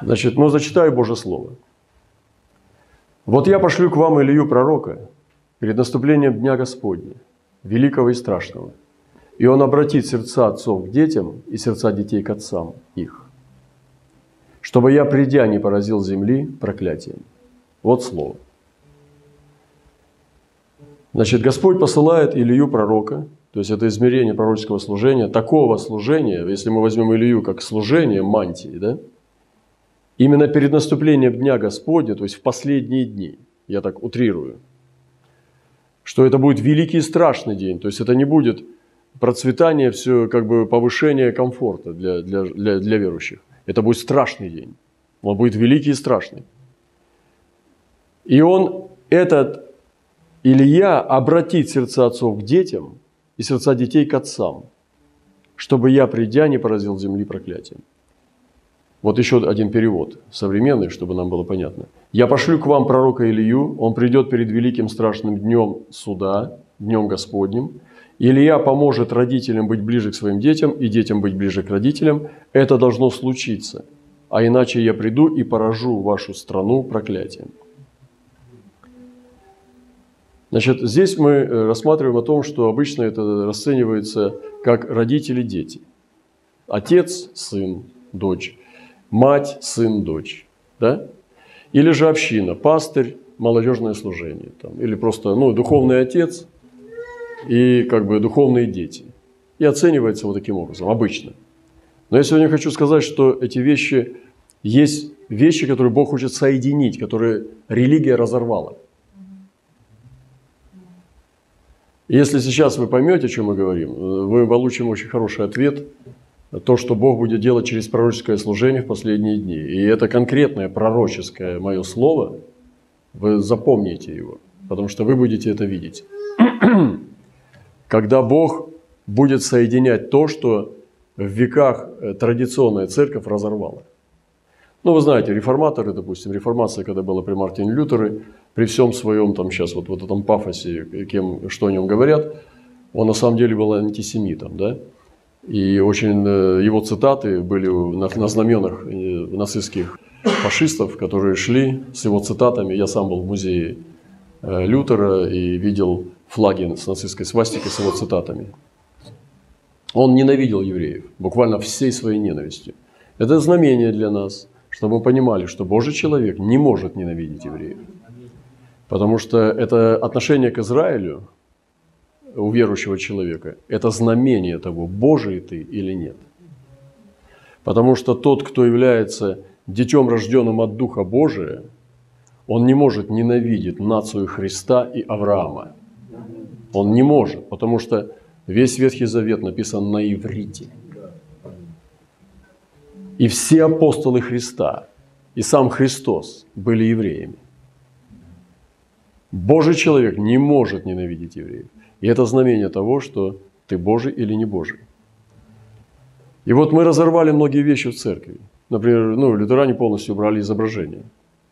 Значит, ну зачитаю Божье Слово. «Вот я пошлю к вам Илью пророка перед наступлением Дня Господня, великого и страшного, и он обратит сердца отцов к детям и сердца детей к отцам их, чтобы я, придя, не поразил земли проклятием». Вот слово. Значит, Господь посылает Илью пророка, то есть это измерение пророческого служения, такого служения, если мы возьмем Илью как служение мантии, да, именно перед наступлением Дня Господня, то есть в последние дни, я так утрирую, что это будет великий и страшный день, то есть это не будет процветание, все как бы повышение комфорта для, для, для, для верующих. Это будет страшный день. Он будет великий и страшный. И он, этот Илья, обратит сердца отцов к детям и сердца детей к отцам, чтобы я, придя, не поразил земли проклятием. Вот еще один перевод, современный, чтобы нам было понятно. «Я пошлю к вам пророка Илью, он придет перед великим страшным днем суда, днем Господним. Илья поможет родителям быть ближе к своим детям и детям быть ближе к родителям. Это должно случиться, а иначе я приду и поражу вашу страну проклятием». Значит, здесь мы э, рассматриваем о том, что обычно это расценивается как родители-дети. Отец, сын, дочь мать, сын, дочь. Да? Или же община, пастырь, молодежное служение. Там, или просто ну, духовный отец и как бы духовные дети. И оценивается вот таким образом, обычно. Но я сегодня хочу сказать, что эти вещи, есть вещи, которые Бог хочет соединить, которые религия разорвала. Если сейчас вы поймете, о чем мы говорим, вы получим очень хороший ответ то, что Бог будет делать через пророческое служение в последние дни. И это конкретное пророческое мое слово, вы запомните его, потому что вы будете это видеть. Когда Бог будет соединять то, что в веках э, традиционная церковь разорвала. Ну, вы знаете, реформаторы, допустим, реформация, когда была при Мартине Лютере, при всем своем там сейчас вот, вот этом пафосе, кем, что о нем говорят, он на самом деле был антисемитом, да? И очень э, его цитаты были на, на знаменах э, нацистских фашистов, которые шли с его цитатами. Я сам был в музее э, Лютера и видел флаги с нацистской свастикой с его цитатами. Он ненавидел евреев, буквально всей своей ненавистью. Это знамение для нас, чтобы мы понимали, что Божий человек не может ненавидеть евреев. Потому что это отношение к Израилю, у верующего человека, это знамение того, Божий ты или нет. Потому что тот, кто является детем, рожденным от Духа Божия, он не может ненавидеть нацию Христа и Авраама. Он не может, потому что весь Ветхий Завет написан на иврите. И все апостолы Христа, и сам Христос были евреями. Божий человек не может ненавидеть евреев. И это знамение того, что ты Божий или не Божий. И вот мы разорвали многие вещи в церкви. Например, ну, лютеране полностью убрали изображение.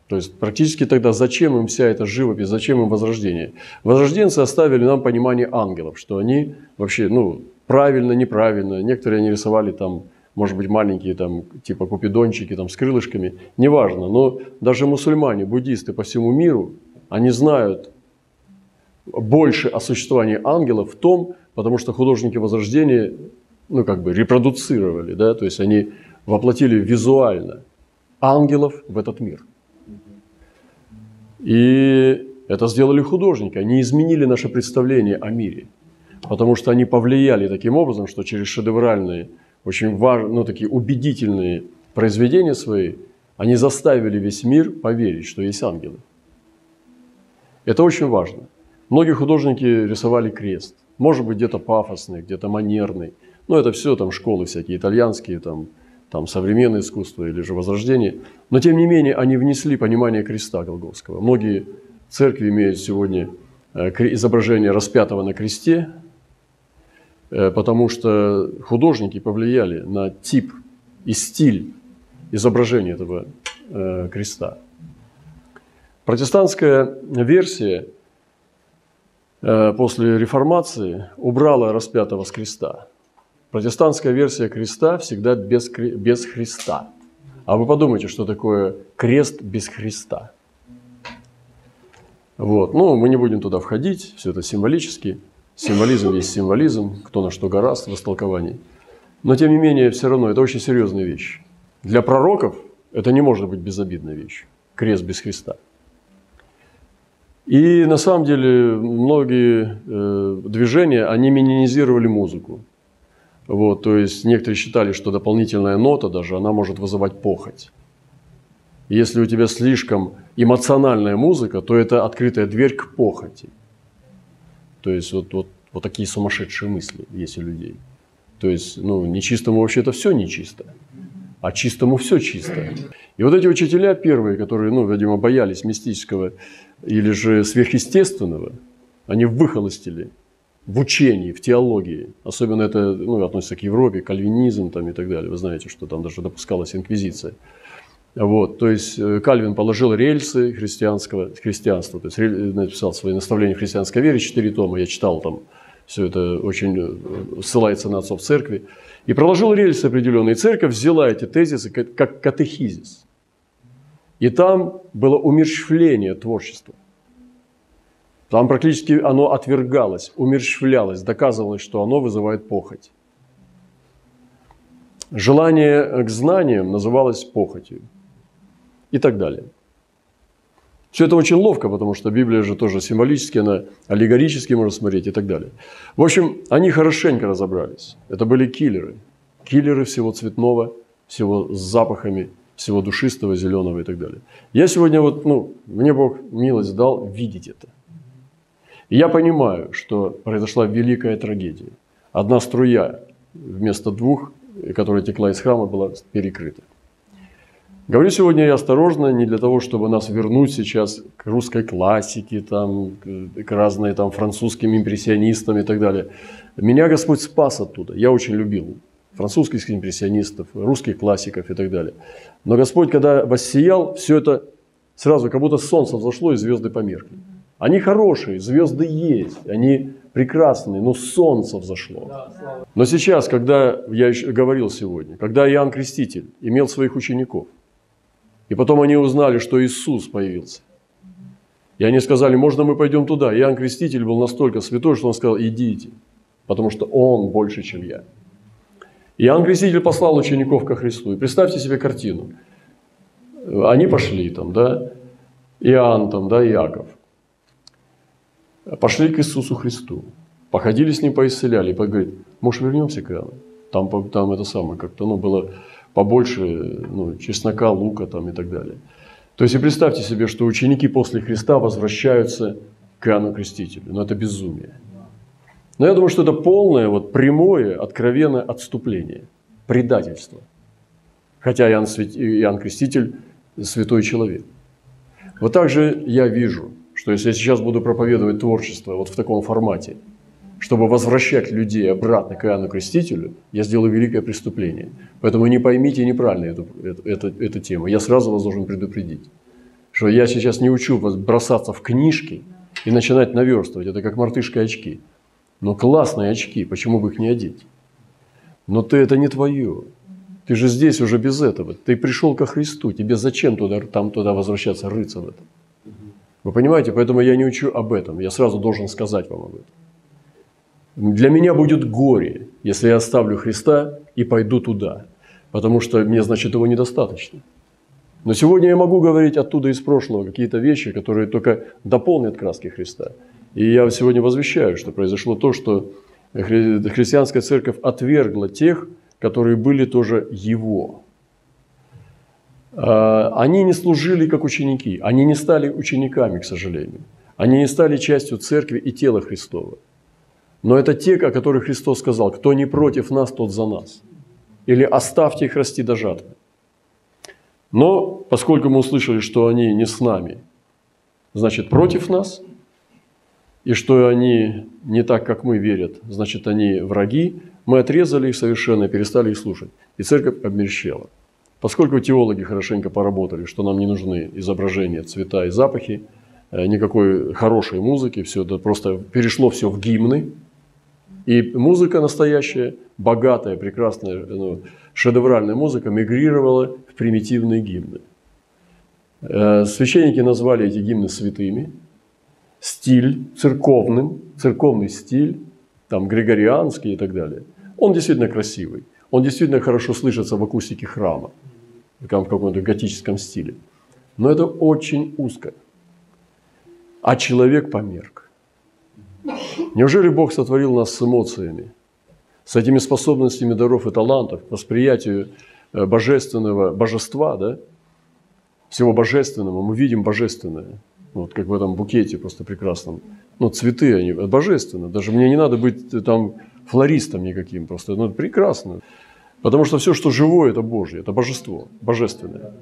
То есть практически тогда зачем им вся эта живопись, зачем им возрождение? Возрожденцы оставили нам понимание ангелов, что они вообще, ну, правильно, неправильно. Некоторые они рисовали там, может быть, маленькие там, типа купидончики там с крылышками, неважно. Но даже мусульмане, буддисты по всему миру, они знают больше о существовании ангелов в том, потому что художники Возрождения, ну, как бы репродуцировали, да, то есть они воплотили визуально ангелов в этот мир. И это сделали художники, они изменили наше представление о мире, потому что они повлияли таким образом, что через шедевральные, очень важные, ну, такие убедительные произведения свои, они заставили весь мир поверить, что есть ангелы. Это очень важно. Многие художники рисовали крест. Может быть, где-то пафосный, где-то манерный. Но это все там школы всякие, итальянские, там, там современное искусство или же возрождение. Но тем не менее, они внесли понимание креста Голгофского. Многие церкви имеют сегодня э, изображение распятого на кресте, э, потому что художники повлияли на тип и стиль изображения этого э, креста. Протестантская версия после реформации убрала распятого с креста. Протестантская версия креста всегда без, без Христа. А вы подумайте, что такое крест без Христа. Вот. Ну, мы не будем туда входить, все это символически. Символизм есть символизм, кто на что гораст в растолковании. Но, тем не менее, все равно это очень серьезная вещь. Для пророков это не может быть безобидная вещь. Крест без Христа. И на самом деле многие э, движения, они минимизировали музыку. Вот, то есть некоторые считали, что дополнительная нота даже, она может вызывать похоть. Если у тебя слишком эмоциональная музыка, то это открытая дверь к похоти. То есть вот, вот, вот такие сумасшедшие мысли есть у людей. То есть, ну, нечистому вообще это все нечисто, а чистому все чисто. И вот эти учителя первые, которые, ну, видимо, боялись мистического или же сверхъестественного, они выхолостили в учении, в теологии. Особенно это ну, относится к Европе, кальвинизм там, и так далее. Вы знаете, что там даже допускалась инквизиция. Вот, то есть э, Кальвин положил рельсы христианского, христианства, то есть написал свои наставления в христианской вере, четыре тома, я читал там, все это очень э, ссылается на отцов церкви, и проложил рельсы определенные. Церковь взяла эти тезисы как катехизис. И там было умерщвление творчества. Там практически оно отвергалось, умерщвлялось, доказывалось, что оно вызывает похоть. Желание к знаниям называлось похотью и так далее. Все это очень ловко, потому что Библия же тоже символически, она аллегорически можно смотреть и так далее. В общем, они хорошенько разобрались. Это были киллеры. Киллеры всего цветного, всего с запахами, всего душистого, зеленого и так далее. Я сегодня вот, ну, мне Бог милость дал видеть это. И я понимаю, что произошла великая трагедия. Одна струя вместо двух, которая текла из храма, была перекрыта. Говорю сегодня я осторожно, не для того, чтобы нас вернуть сейчас к русской классике, там, к разным там, французским импрессионистам и так далее. Меня Господь спас оттуда. Я очень любил французских импрессионистов, русских классиков и так далее. Но Господь, когда воссиял, все это сразу как будто солнце взошло и звезды померкли. Они хорошие, звезды есть, они прекрасные, но солнце взошло. Но сейчас, когда, я еще говорил сегодня, когда Иоанн Креститель имел своих учеников, и потом они узнали, что Иисус появился, и они сказали, можно мы пойдем туда. Иоанн Креститель был настолько святой, что он сказал, идите, потому что он больше, чем я. Иоанн Креститель послал учеников ко Христу. И представьте себе картину. Они пошли там, да, Иоанн там, да, Иаков пошли к Иисусу Христу, походили с Ним, поисцеляли, и говорит, может, вернемся к Иоанну? Там, там это самое, как-то ну, было побольше ну, чеснока, лука там, и так далее. То есть, и представьте себе, что ученики после Христа возвращаются к Иоанну Крестителю. Но это безумие. Но я думаю, что это полное, вот, прямое, откровенное отступление, предательство. Хотя Иоанн, Иоанн Креститель – святой человек. Вот так же я вижу – что если я сейчас буду проповедовать творчество вот в таком формате, чтобы возвращать людей обратно к Иоанну Крестителю, я сделаю великое преступление. Поэтому не поймите неправильно эту, эту, эту, эту тему. Я сразу вас должен предупредить, что я сейчас не учу вас бросаться в книжки и начинать наверстывать. Это как мартышка очки. Но классные очки, почему бы их не одеть? Но ты это не твое. Ты же здесь уже без этого. Ты пришел ко Христу. Тебе зачем туда, там туда возвращаться, рыться в этом? Вы понимаете, поэтому я не учу об этом. Я сразу должен сказать вам об этом. Для меня будет горе, если я оставлю Христа и пойду туда, потому что мне, значит, его недостаточно. Но сегодня я могу говорить оттуда из прошлого какие-то вещи, которые только дополнят краски Христа. И я сегодня возвещаю, что произошло то, что христианская церковь отвергла тех, которые были тоже Его. Э, они не служили как ученики, они не стали учениками, к сожалению. Они не стали частью церкви и тела Христова. Но это те, о которых Христос сказал, кто не против нас, тот за нас. Или оставьте их расти до жатвы. Но поскольку мы услышали, что они не с нами, значит против нас, и что они не так, как мы верят, значит они враги, мы отрезали их совершенно перестали их слушать. И церковь обмерщела. Поскольку теологи хорошенько поработали, что нам не нужны изображения, цвета и запахи, э, никакой хорошей музыки, все это просто перешло все в гимны. И музыка настоящая, богатая, прекрасная, ну, шедевральная музыка мигрировала в примитивные гимны. Э, священники назвали эти гимны святыми, стиль церковным, церковный стиль, там григорианский и так далее. Он действительно красивый, он действительно хорошо слышится в акустике храма, в каком-то готическом стиле. Но это очень узко. А человек померк. Неужели Бог сотворил нас с эмоциями, с этими способностями даров и талантов, к восприятию э, божественного божества, да? всего божественного, мы видим божественное. Вот как в этом букете просто прекрасном. Ну, цветы, они божественно. Даже мне не надо быть э, там флористом никаким просто. Ну, прекрасно. Потому что все, что живое, это Божье, это божество, божественное.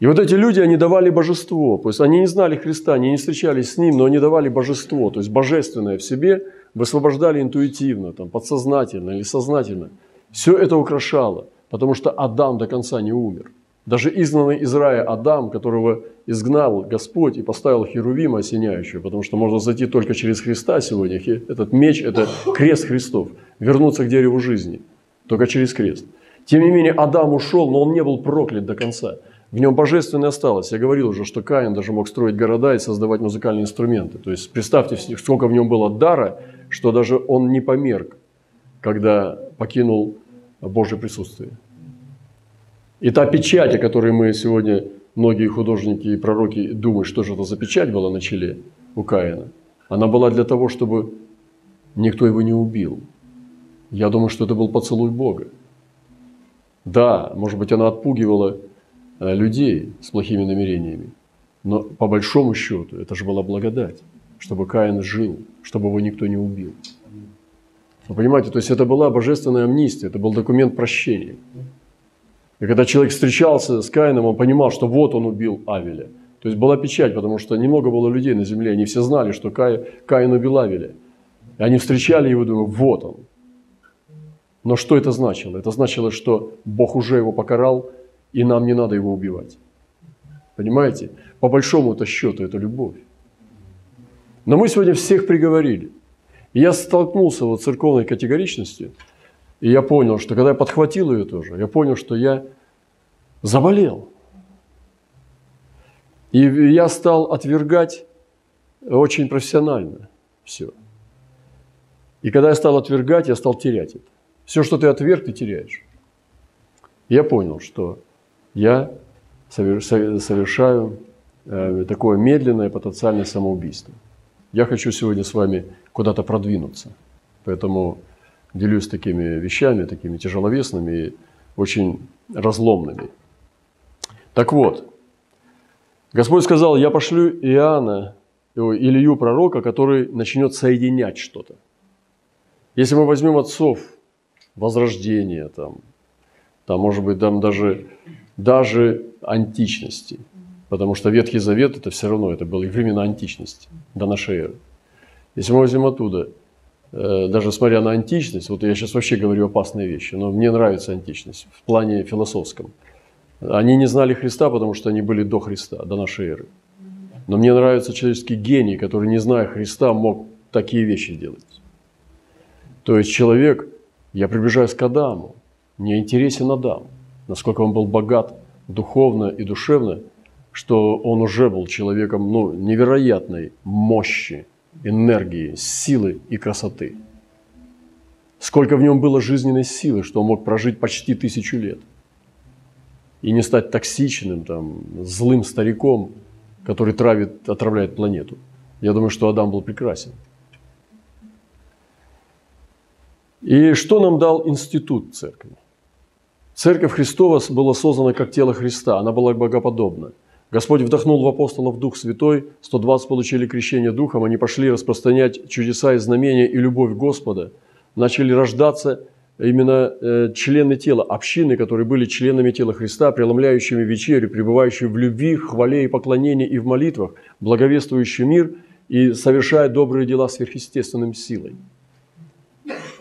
И вот эти люди, они давали божество. То есть они не знали Христа, они не встречались с Ним, но они давали божество. То есть божественное в себе высвобождали интуитивно, там, подсознательно или сознательно. Все это украшало, потому что Адам до конца не умер. Даже изгнанный из рая Адам, которого изгнал Господь и поставил Херувима осеняющего, потому что можно зайти только через Христа сегодня. Этот меч – это крест Христов. Вернуться к дереву жизни только через крест. Тем не менее, Адам ушел, но он не был проклят до конца. В нем божественное осталось. Я говорил уже, что Каин даже мог строить города и создавать музыкальные инструменты. То есть представьте, сколько в нем было дара, что даже он не померк, когда покинул Божье присутствие. И та печать, о которой мы сегодня, многие художники и пророки думают, что же это за печать была на челе у Каина, она была для того, чтобы никто его не убил. Я думаю, что это был поцелуй Бога. Да, может быть, она отпугивала людей с плохими намерениями, но по большому счету это же была благодать, чтобы Каин жил, чтобы его никто не убил. Вы понимаете, то есть это была божественная амнистия, это был документ прощения. И когда человек встречался с Каином, он понимал, что вот он убил Авеля. То есть была печать, потому что немного было людей на земле, они все знали, что Кай, Каин убил Авеля. И они встречали его и думали, вот он. Но что это значило? Это значило, что Бог уже его покарал, и нам не надо его убивать. Понимаете? По большому-то счету это любовь. Но мы сегодня всех приговорили. И я столкнулся вот с церковной категоричностью – и я понял, что когда я подхватил ее тоже, я понял, что я заболел. И я стал отвергать очень профессионально все. И когда я стал отвергать, я стал терять это. Все, что ты отверг, ты теряешь. Я понял, что я совершаю э, такое медленное потенциальное самоубийство. Я хочу сегодня с вами куда-то продвинуться. Поэтому делюсь такими вещами, такими тяжеловесными и очень разломными. Так вот, Господь сказал, я пошлю Иоанна, Илью пророка, который начнет соединять что-то. Если мы возьмем отцов возрождения, там, там может быть, там даже, даже античности, потому что Ветхий Завет это все равно, это было и времена античности, до нашей эры. Если мы возьмем оттуда Э, даже смотря на античность, вот я сейчас вообще говорю опасные вещи, но мне нравится античность в плане философском. Они не знали Христа, потому что они были до Христа, до нашей эры. Но мне нравится человеческий гений, который, не зная Христа, мог такие вещи делать. То есть человек, я приближаюсь к Адаму, мне интересен Адам, насколько он был богат духовно и душевно, что он уже был человеком ну, невероятной мощи, энергии, силы и красоты. Сколько в нем было жизненной силы, что он мог прожить почти тысячу лет. И не стать токсичным, там, злым стариком, который травит, отравляет планету. Я думаю, что Адам был прекрасен. И что нам дал институт церкви? Церковь Христова была создана как тело Христа, она была богоподобна – Господь вдохнул в апостолов Дух Святой, 120 получили крещение Духом, они пошли распространять чудеса и знамения и любовь Господа. Начали рождаться именно э, члены тела, общины, которые были членами тела Христа, преломляющими вечерю, пребывающие в любви, хвале и поклонении и в молитвах, благовествующие мир и совершая добрые дела сверхъестественным силой.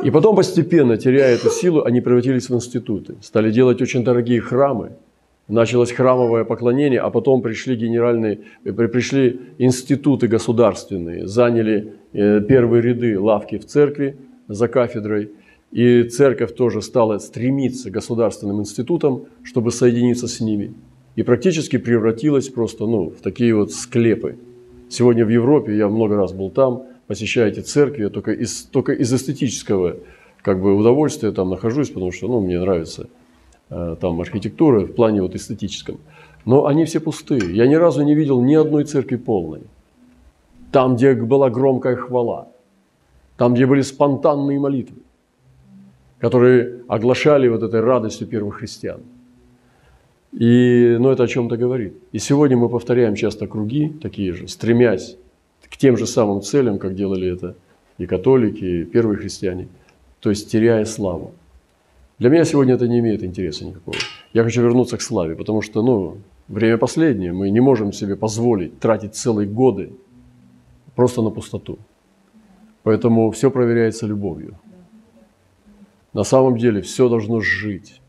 И потом постепенно, теряя эту силу, они превратились в институты, стали делать очень дорогие храмы – началось храмовое поклонение, а потом пришли генеральные, э, пришли институты государственные, заняли э, первые ряды лавки в церкви за кафедрой. и церковь тоже стала стремиться к государственным институтам, чтобы соединиться с ними. И практически превратилась просто ну, в такие вот склепы. Сегодня в Европе, я много раз был там, посещаю эти церкви, я только из, только из эстетического как бы, удовольствия там нахожусь, потому что ну, мне нравится э, там архитектура в плане вот эстетическом. Но они все пустые. Я ни разу не видел ни одной церкви полной. Там, где была громкая хвала, там, где были спонтанные молитвы, которые оглашали вот этой радостью первых христиан. И, ну, это о чем-то говорит. И сегодня мы повторяем часто круги такие же, стремясь к тем же самым целям, как делали это и католики, и первые христиане, то есть теряя славу. Для меня сегодня это не имеет интереса никакого. Я хочу вернуться к славе, потому что, ну, время последнее, мы не можем себе позволить тратить целые годы просто на пустоту. Поэтому все проверяется любовью. На самом деле все должно жить.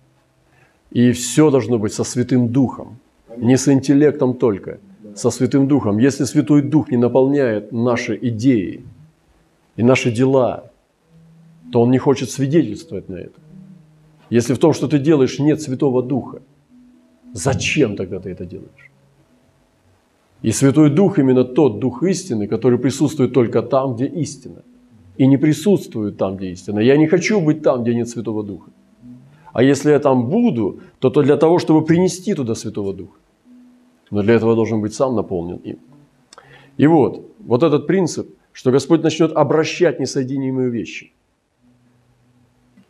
И все должно быть со Святым Духом. Не с интеллектом только, со Святым Духом. Если Святой Дух не наполняет наши идеи и наши дела, то Он не хочет свидетельствовать на это. Если в том, что ты делаешь, нет Святого Духа, зачем тогда ты это делаешь? И Святой Дух именно тот Дух истины, который присутствует только там, где истина. И не присутствует там, где истина. Я не хочу быть там, где нет Святого Духа. А если я там буду, то, то для того, чтобы принести туда Святого Духа. Но для этого должен быть сам наполнен им. И вот, вот этот принцип, что Господь начнет обращать несоединимые вещи.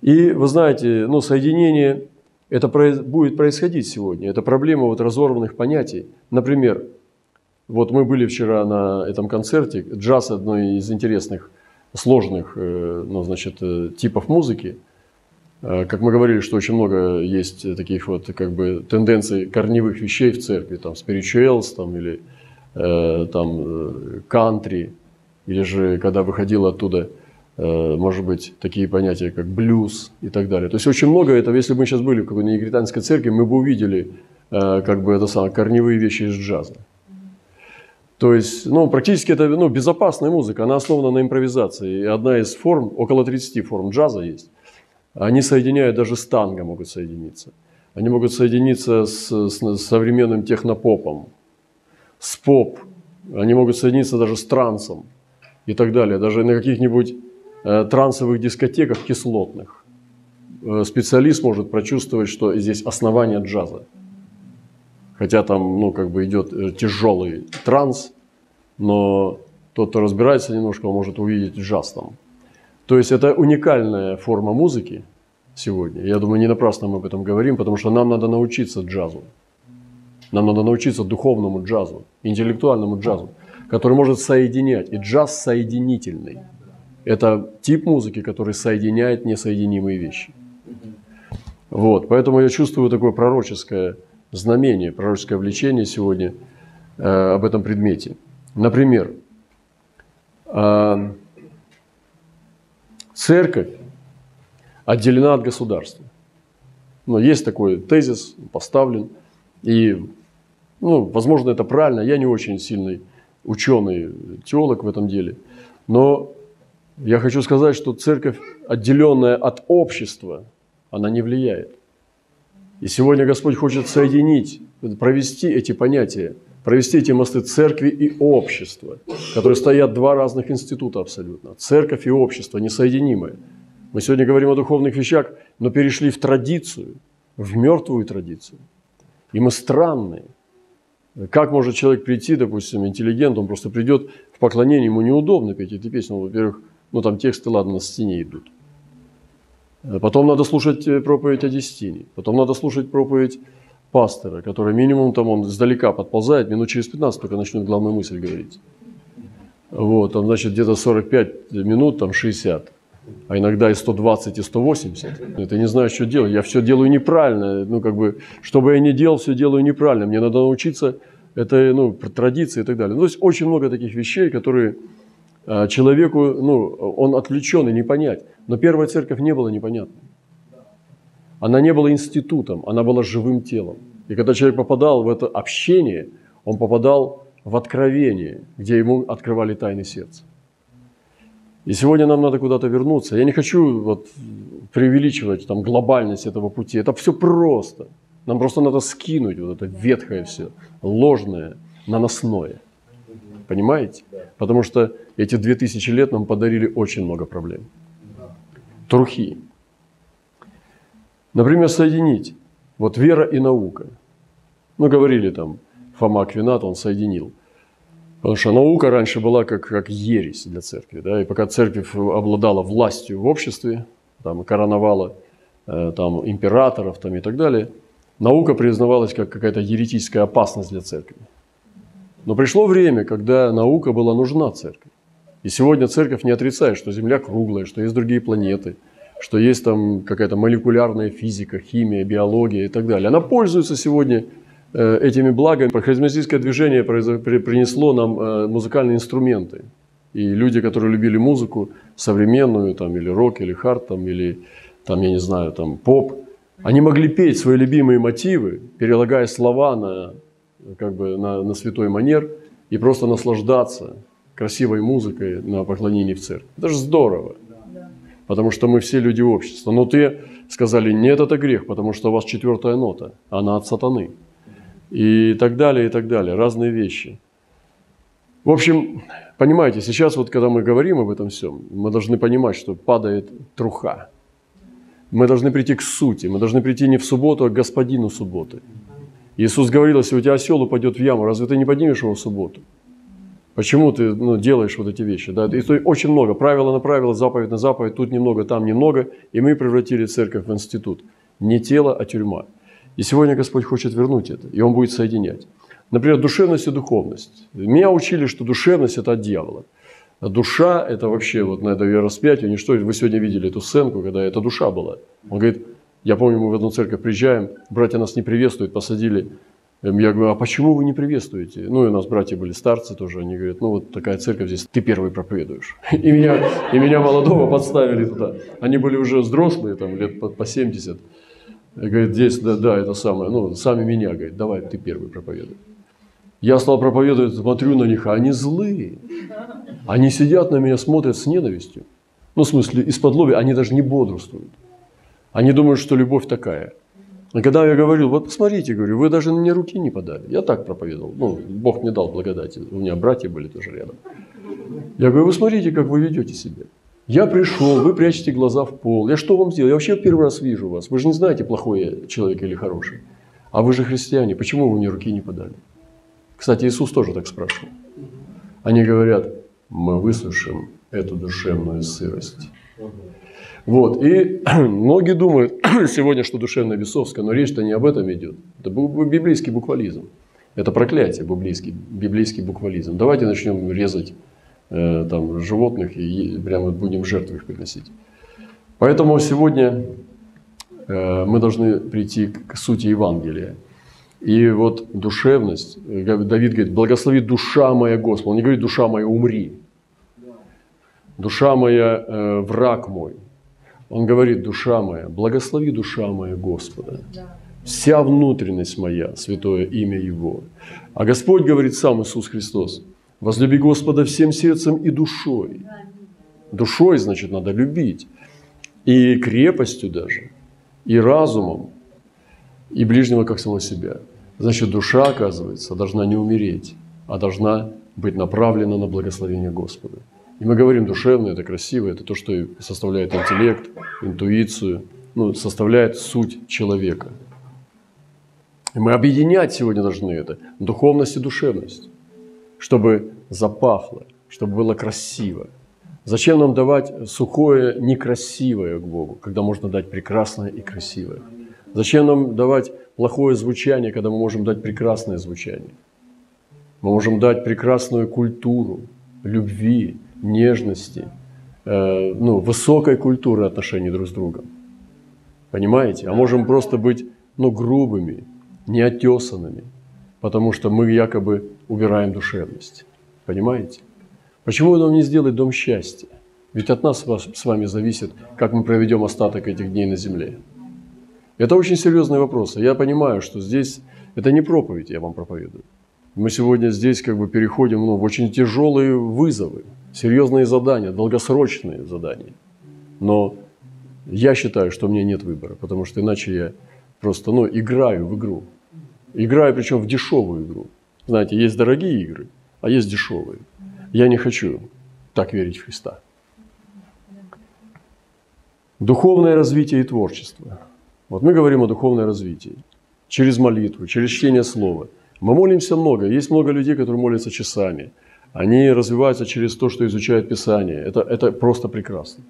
И вы знаете, ну, соединение, это будет происходить сегодня. Это проблема вот разорванных понятий. Например, вот мы были вчера на этом концерте. Джаз – одно из интересных, сложных э, ну, значит, э, типов музыки. Э, как мы говорили, что очень много есть таких вот как бы тенденций корневых вещей в церкви, там spirituals, там или э, там кантри, или же когда выходил оттуда, э, может быть, такие понятия, как блюз и так далее. То есть очень много этого, если бы мы сейчас были в какой-нибудь негританской церкви, мы бы увидели э, как бы это самое, корневые вещи из джаза. То есть, ну, практически это ну, безопасная музыка, она основана на импровизации. И одна из форм, около 30 форм джаза есть. Они соединяют, даже с танго могут соединиться. Они могут соединиться с, с современным технопопом, с поп. Они могут соединиться даже с трансом и так далее. Даже на каких-нибудь э, трансовых дискотеках кислотных. Э, специалист может прочувствовать, что здесь основание джаза. Хотя там, ну, как бы идет э, тяжелый транс, но тот, кто разбирается немножко, может увидеть джаз там. То есть это уникальная форма музыки сегодня. Я думаю, не напрасно мы об этом говорим, потому что нам надо научиться джазу. Нам надо научиться духовному джазу, интеллектуальному джазу, который может соединять. И джаз соединительный. Это тип музыки, который соединяет несоединимые вещи. Вот, поэтому я чувствую такое пророческое знамение, пророческое влечение сегодня э, об этом предмете. Например, э, церковь отделена от государства. Но есть такой тезис, поставлен, и, ну, возможно, это правильно, я не очень сильный ученый, теолог в этом деле, но я хочу сказать, что церковь, отделенная от общества, она не влияет. И сегодня Господь хочет соединить, провести эти понятия, провести эти мосты церкви и общества, которые стоят два разных института абсолютно. Церковь и общество несоединимые. Мы сегодня говорим о духовных вещах, но перешли в традицию, в мертвую традицию. И мы странные. Как может человек прийти, допустим, интеллигент, он просто придет в поклонение, ему неудобно петь эти песни. Ну, во-первых, ну там тексты, ладно, на стене идут. Потом надо слушать э, проповедь о Дестине. Потом надо слушать проповедь пастора, который минимум там он издалека подползает, минут через 15 только начнет главную мысль говорить. Вот, там, значит, где-то 45 минут, там 60, а иногда и 120, и 180. Это не знаю, что делать. Я все делаю неправильно. Ну, как бы, что бы я ни делал, все делаю неправильно. Мне надо научиться, это, ну, традиции и так далее. Ну, то есть, очень много таких вещей, которые а, человеку, ну, он отвлечен и не понять. Но первая церковь не была непонятной. Она не была институтом, она была живым телом. И когда человек попадал в это общение, он попадал в откровение, где ему открывали тайны сердца. И сегодня нам надо куда-то вернуться. Я не хочу вот преувеличивать там глобальность этого пути. Это все просто. Нам просто надо скинуть вот это ветхое все, ложное, наносное. Понимаете? Потому что эти две тысячи лет нам подарили очень много проблем. Трухи. Например, соединить вот вера и наука. Ну, говорили там, Фома Аквинат, он соединил. Потому что наука раньше была как, как ересь для церкви. Да? И пока церковь обладала властью в обществе, там, короновала э, там, императоров там, и так далее, наука признавалась как какая-то еретическая опасность для церкви. Но пришло время, когда наука была нужна церкви. И сегодня церковь не отрицает, что Земля круглая, что есть другие планеты, что есть там какая-то молекулярная физика, химия, биология и так далее. Она пользуется сегодня э, этими благами. Харизматическое движение принесло нам э, музыкальные инструменты. И люди, которые любили музыку современную, там, или рок, или хард, там, или, там, я не знаю, там, поп, они могли петь свои любимые мотивы, перелагая слова на, как бы, на, на святой манер и просто наслаждаться красивой музыкой на поклонении в церкви. Это же здорово. Потому что мы все люди общества. Но ты сказали, нет, это грех, потому что у вас четвертая нота, она от сатаны. И так далее, и так далее. Разные вещи. В общем, понимаете, сейчас вот когда мы говорим об этом всем, мы должны понимать, что падает труха. Мы должны прийти к сути, мы должны прийти не в субботу, а к господину субботы. Иисус говорил, если у тебя осел упадет в яму, разве ты не поднимешь его в субботу? Почему ты ну, делаешь вот эти вещи? Да? И очень много. Правило на правило, заповедь на заповедь, тут немного, там немного. И мы превратили церковь в институт. Не тело, а тюрьма. И сегодня Господь хочет вернуть это, и Он будет соединять. Например, душевность и духовность. Меня учили, что душевность – это от дьявола. А душа – это вообще вот на это распятие, ничто. Вы сегодня видели эту сценку, когда это душа была. Он говорит, я помню, мы в одну церковь приезжаем, братья нас не приветствуют, посадили. Эм, я говорю, а почему вы не приветствуете? Ну, и у нас братья были старцы тоже, они говорят, ну, вот такая церковь здесь, ты первый проповедуешь. И меня, и меня молодого подставили туда. Они были уже взрослые, там, лет по, по 70. И говорит, здесь, да, да, это самое, ну, сами меня, говорит, давай, ты первый проповедуй. Я стал проповедовать, смотрю на них, а они злые. Они сидят на меня, смотрят с ненавистью. Ну, в смысле, из-под лоби, они даже не бодрствуют. Они думают, что любовь такая. И когда я говорил, вот посмотрите, говорю, вы даже мне руки не подали. Я так проповедовал. Ну, Бог мне дал благодати. У меня братья были тоже рядом. Я говорю, вы смотрите, как вы ведете себя. Я пришел, вы прячете глаза в пол. Я что вам сделал? Я вообще первый раз вижу вас. Вы же не знаете, плохой человек или хороший. А вы же христиане, почему вы мне руки не подали? Кстати, Иисус тоже так спрашивал. Они говорят, мы выслушаем эту душевную сырость. Вот. И многие думают сегодня, что душевная бесовская, но речь-то не об этом идет. Это библейский буквализм. Это проклятие, библейский, библейский буквализм. Давайте начнем резать э, там, животных и прямо будем жертвы их приносить. Поэтому сегодня э, мы должны прийти к сути Евангелия. И вот душевность, э, Давид говорит, благослови душа моя Господа. Он не говорит, душа моя, умри. Душа моя, э, враг мой. Он говорит, душа моя, благослови душа моя Господа. Вся внутренность моя, святое имя Его. А Господь говорит сам Иисус Христос, возлюби Господа всем сердцем и душой. Душой, значит, надо любить. И крепостью даже, и разумом, и ближнего как самого себя. Значит, душа, оказывается, должна не умереть, а должна быть направлена на благословение Господа. И мы говорим душевное, это красиво, это то, что составляет интеллект, интуицию, ну, составляет суть человека. И мы объединять сегодня должны это, духовность и душевность, чтобы запахло, чтобы было красиво. Зачем нам давать сухое, некрасивое к Богу, когда можно дать прекрасное и красивое? Зачем нам давать плохое звучание, когда мы можем дать прекрасное звучание? Мы можем дать прекрасную культуру любви, нежности, э, ну, высокой культуры отношений друг с другом. Понимаете? А можем просто быть ну, грубыми, неотесанными, потому что мы якобы убираем душевность. Понимаете? Почему нам не сделать дом счастья? Ведь от нас с вами зависит, как мы проведем остаток этих дней на земле. Это очень серьезный вопрос. Я понимаю, что здесь это не проповедь, я вам проповедую. Мы сегодня здесь как бы переходим ну, в очень тяжелые вызовы, серьезные задания, долгосрочные задания. Но Я считаю, что у меня нет выбора, потому что иначе я просто ну, играю в игру. Играю причем в дешевую игру. Знаете, есть дорогие игры, а есть дешевые. Я не хочу так верить в Христа. Духовное развитие и творчество. Вот мы говорим о духовном развитии. Через молитву, через чтение слова. Мы молимся много. Есть много людей, которые молятся часами. Они развиваются через то, что изучают Писание. Это, это просто прекрасно.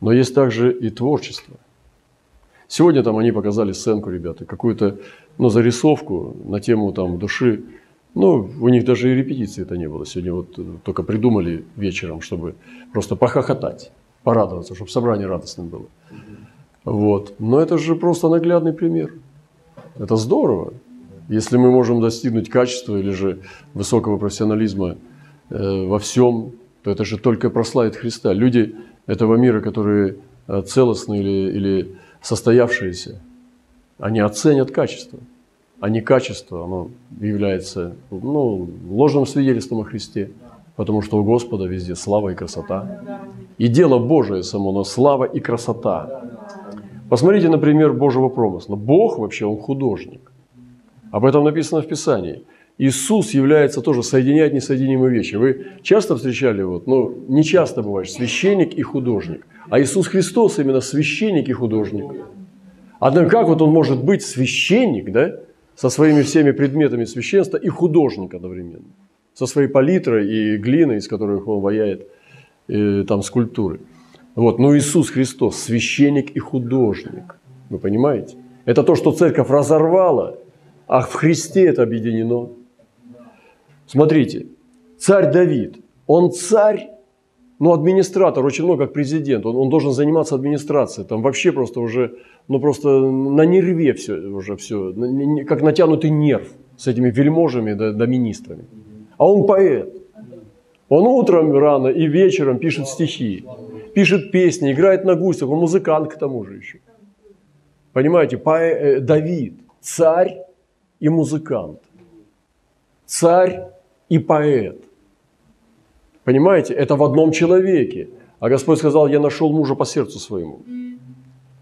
Но есть также и творчество. Сегодня там они показали сценку, ребята, какую-то ну, зарисовку на тему там, души. Ну, у них даже и репетиции это не было. Сегодня вот только придумали вечером, чтобы просто похохотать, порадоваться, чтобы собрание радостным было. Вот. Но это же просто наглядный пример. Это здорово. Если мы можем достигнуть качества или же высокого профессионализма э, во всем, то это же только прославит Христа. Люди этого мира, которые э, целостны или, или состоявшиеся, они оценят качество. А не качество, оно является ну, ложным свидетельством о Христе. Потому что у Господа везде слава и красота. И дело Божие само, но слава и красота. Посмотрите, например, Божьего промысла. Бог вообще, Он художник. Об этом написано в Писании. Иисус является тоже соединять несоединимые вещи. Вы часто встречали, вот, ну, не часто бывает, священник и художник. А Иисус Христос именно священник и художник. Однако как вот он может быть священник, да, со своими всеми предметами священства и художник одновременно? Со своей палитрой и глиной, из которых он ваяет и, там скульптуры. Вот, но Иисус Христос священник и художник. Вы понимаете? Это то, что церковь разорвала, а в Христе это объединено. Смотрите, царь Давид, он царь, ну, администратор, очень много как президент, он, он должен заниматься администрацией, там вообще просто уже, ну, просто на нерве все, уже все, как натянутый нерв с этими вельможами да, да министрами. А он поэт. Он утром рано и вечером пишет стихи, пишет песни, играет на гусях, он музыкант к тому же еще. Понимаете, поэ... Э, Давид, царь и музыкант. Царь и поэт. Понимаете, это в одном человеке. А Господь сказал, я нашел мужа по сердцу своему.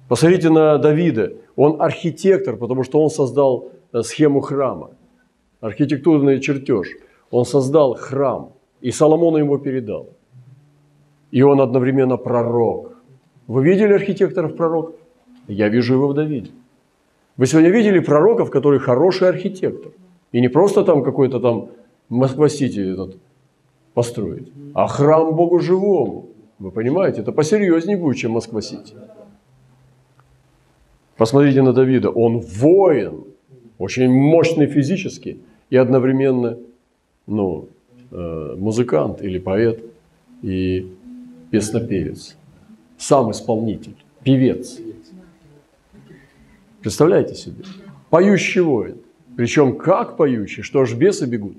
Посмотрите на Давида. Он архитектор, потому что он создал э, схему храма. Архитектурный чертеж. Он создал храм. И Соломон ему передал. И он одновременно пророк. Вы видели архитекторов-пророков? Я вижу его в Давиде. Вы сегодня видели пророков, которые хороший архитектор. И не просто там какой-то там Москва-Сити этот построить, а храм Богу живому. Вы понимаете, это посерьезнее будет, чем Москва-Сити. Посмотрите на Давида. Он воин, очень мощный физически и одновременно ну, э, музыкант или поэт и песнопевец. Сам исполнитель, певец. Представляете себе? Поющий воин. Причем как поющий, что аж бесы бегут.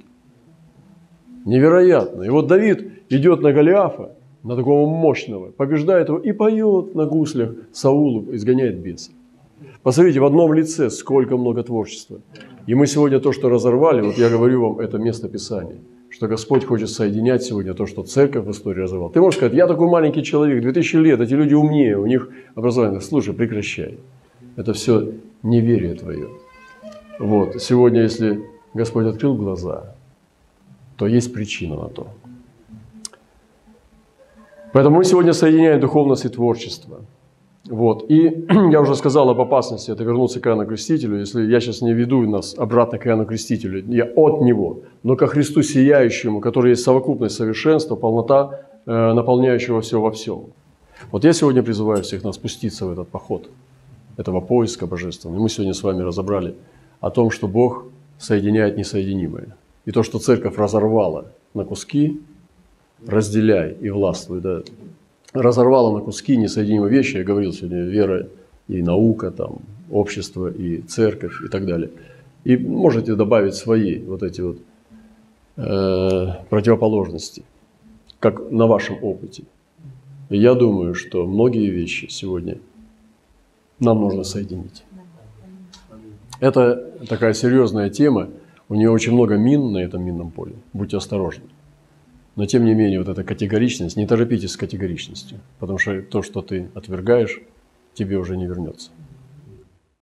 Невероятно. И вот Давид идет на Голиафа, на такого мощного, побеждает его и поет на гуслях Саулу, изгоняет беса. Посмотрите, в одном лице сколько много творчества. И мы сегодня то, что разорвали, вот я говорю вам, это место Писания, что Господь хочет соединять сегодня то, что церковь в истории разорвала. Ты можешь сказать, я такой маленький человек, 2000 лет, эти люди умнее, у них образование. Слушай, прекращай. Это все неверие твое. Вот. Сегодня, если Господь открыл глаза, то есть причина на то. Поэтому мы сегодня соединяем духовность и творчество. Вот. И я уже сказал об опасности это вернуться к Иоанну Крестителю. Если я сейчас не веду нас обратно к Иоанну Крестителю, я от Него, но ко Христу Сияющему, который есть совокупность совершенства, полнота, э, наполняющего все во всем. Вот я сегодня призываю всех нас спуститься в этот поход этого поиска божественного. Мы сегодня с вами разобрали о том, что Бог соединяет несоединимое. И то, что церковь разорвала на куски, разделяй и властвуй, да, разорвала на куски несоединимые вещи, я говорил сегодня, вера и наука, там, общество и церковь и так далее. И можете добавить свои вот эти вот э, противоположности, как на вашем опыте. И я думаю, что многие вещи сегодня нам нужно соединить. Это такая серьезная тема, у нее очень много мин на этом минном поле. Будьте осторожны. Но тем не менее, вот эта категоричность, не торопитесь с категоричностью, потому что то, что ты отвергаешь, тебе уже не вернется.